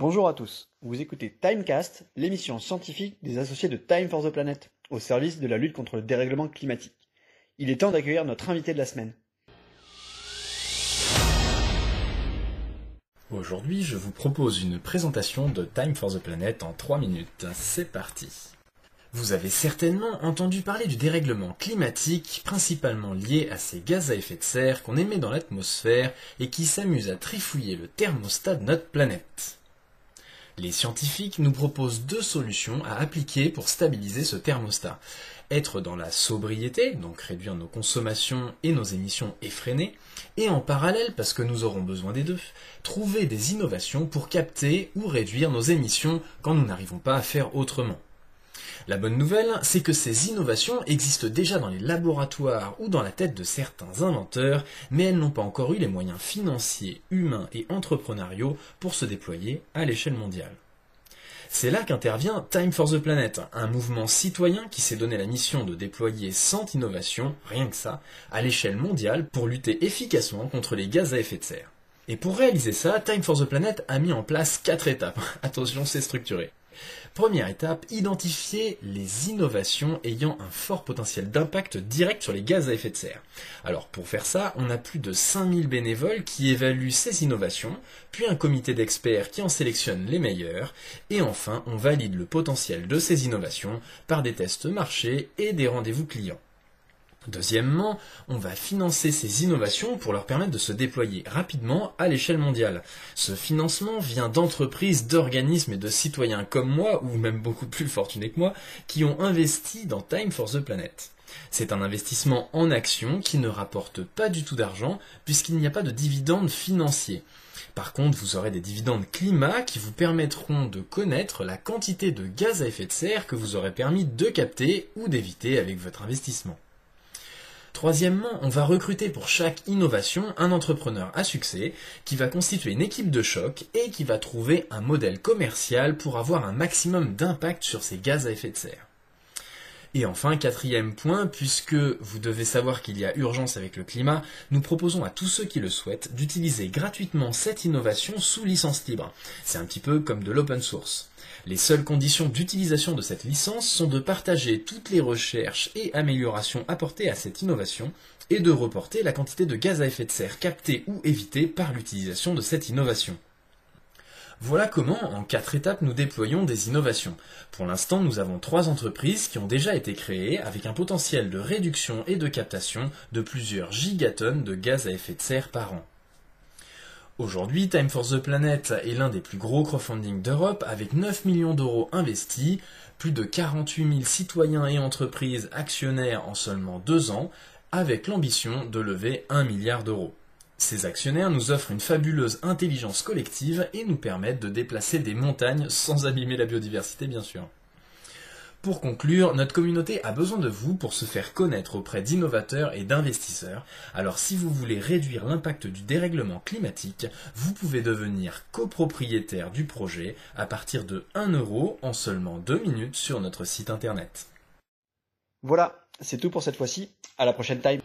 Bonjour à tous, vous écoutez Timecast, l'émission scientifique des associés de Time for the Planet, au service de la lutte contre le dérèglement climatique. Il est temps d'accueillir notre invité de la semaine. Aujourd'hui, je vous propose une présentation de Time for the Planet en 3 minutes. C'est parti. Vous avez certainement entendu parler du dérèglement climatique, principalement lié à ces gaz à effet de serre qu'on émet dans l'atmosphère et qui s'amusent à trifouiller le thermostat de notre planète. Les scientifiques nous proposent deux solutions à appliquer pour stabiliser ce thermostat. Être dans la sobriété, donc réduire nos consommations et nos émissions effrénées, et en parallèle, parce que nous aurons besoin des deux, trouver des innovations pour capter ou réduire nos émissions quand nous n'arrivons pas à faire autrement. La bonne nouvelle, c'est que ces innovations existent déjà dans les laboratoires ou dans la tête de certains inventeurs, mais elles n'ont pas encore eu les moyens financiers, humains et entrepreneuriaux pour se déployer à l'échelle mondiale. C'est là qu'intervient Time for the Planet, un mouvement citoyen qui s'est donné la mission de déployer 100 innovations, rien que ça, à l'échelle mondiale pour lutter efficacement contre les gaz à effet de serre. Et pour réaliser ça, Time for the Planet a mis en place quatre étapes. Attention, c'est structuré. Première étape, identifier les innovations ayant un fort potentiel d'impact direct sur les gaz à effet de serre. Alors pour faire ça, on a plus de 5000 bénévoles qui évaluent ces innovations, puis un comité d'experts qui en sélectionne les meilleures, et enfin on valide le potentiel de ces innovations par des tests marchés et des rendez-vous clients. Deuxièmement, on va financer ces innovations pour leur permettre de se déployer rapidement à l'échelle mondiale. Ce financement vient d'entreprises, d'organismes et de citoyens comme moi, ou même beaucoup plus fortunés que moi, qui ont investi dans Time for the Planet. C'est un investissement en action qui ne rapporte pas du tout d'argent puisqu'il n'y a pas de dividendes financiers. Par contre, vous aurez des dividendes climat qui vous permettront de connaître la quantité de gaz à effet de serre que vous aurez permis de capter ou d'éviter avec votre investissement. Troisièmement, on va recruter pour chaque innovation un entrepreneur à succès qui va constituer une équipe de choc et qui va trouver un modèle commercial pour avoir un maximum d'impact sur ces gaz à effet de serre. Et enfin, quatrième point, puisque vous devez savoir qu'il y a urgence avec le climat, nous proposons à tous ceux qui le souhaitent d'utiliser gratuitement cette innovation sous licence libre. C'est un petit peu comme de l'open source. Les seules conditions d'utilisation de cette licence sont de partager toutes les recherches et améliorations apportées à cette innovation et de reporter la quantité de gaz à effet de serre captée ou évitée par l'utilisation de cette innovation. Voilà comment, en quatre étapes, nous déployons des innovations. Pour l'instant, nous avons trois entreprises qui ont déjà été créées avec un potentiel de réduction et de captation de plusieurs gigatonnes de gaz à effet de serre par an. Aujourd'hui, Time for the Planet est l'un des plus gros crowdfunding d'Europe avec 9 millions d'euros investis, plus de 48 000 citoyens et entreprises actionnaires en seulement deux ans, avec l'ambition de lever 1 milliard d'euros. Ces actionnaires nous offrent une fabuleuse intelligence collective et nous permettent de déplacer des montagnes sans abîmer la biodiversité bien sûr. Pour conclure, notre communauté a besoin de vous pour se faire connaître auprès d'innovateurs et d'investisseurs. Alors si vous voulez réduire l'impact du dérèglement climatique, vous pouvez devenir copropriétaire du projet à partir de 1 euro en seulement 2 minutes sur notre site internet. Voilà, c'est tout pour cette fois-ci. À la prochaine time.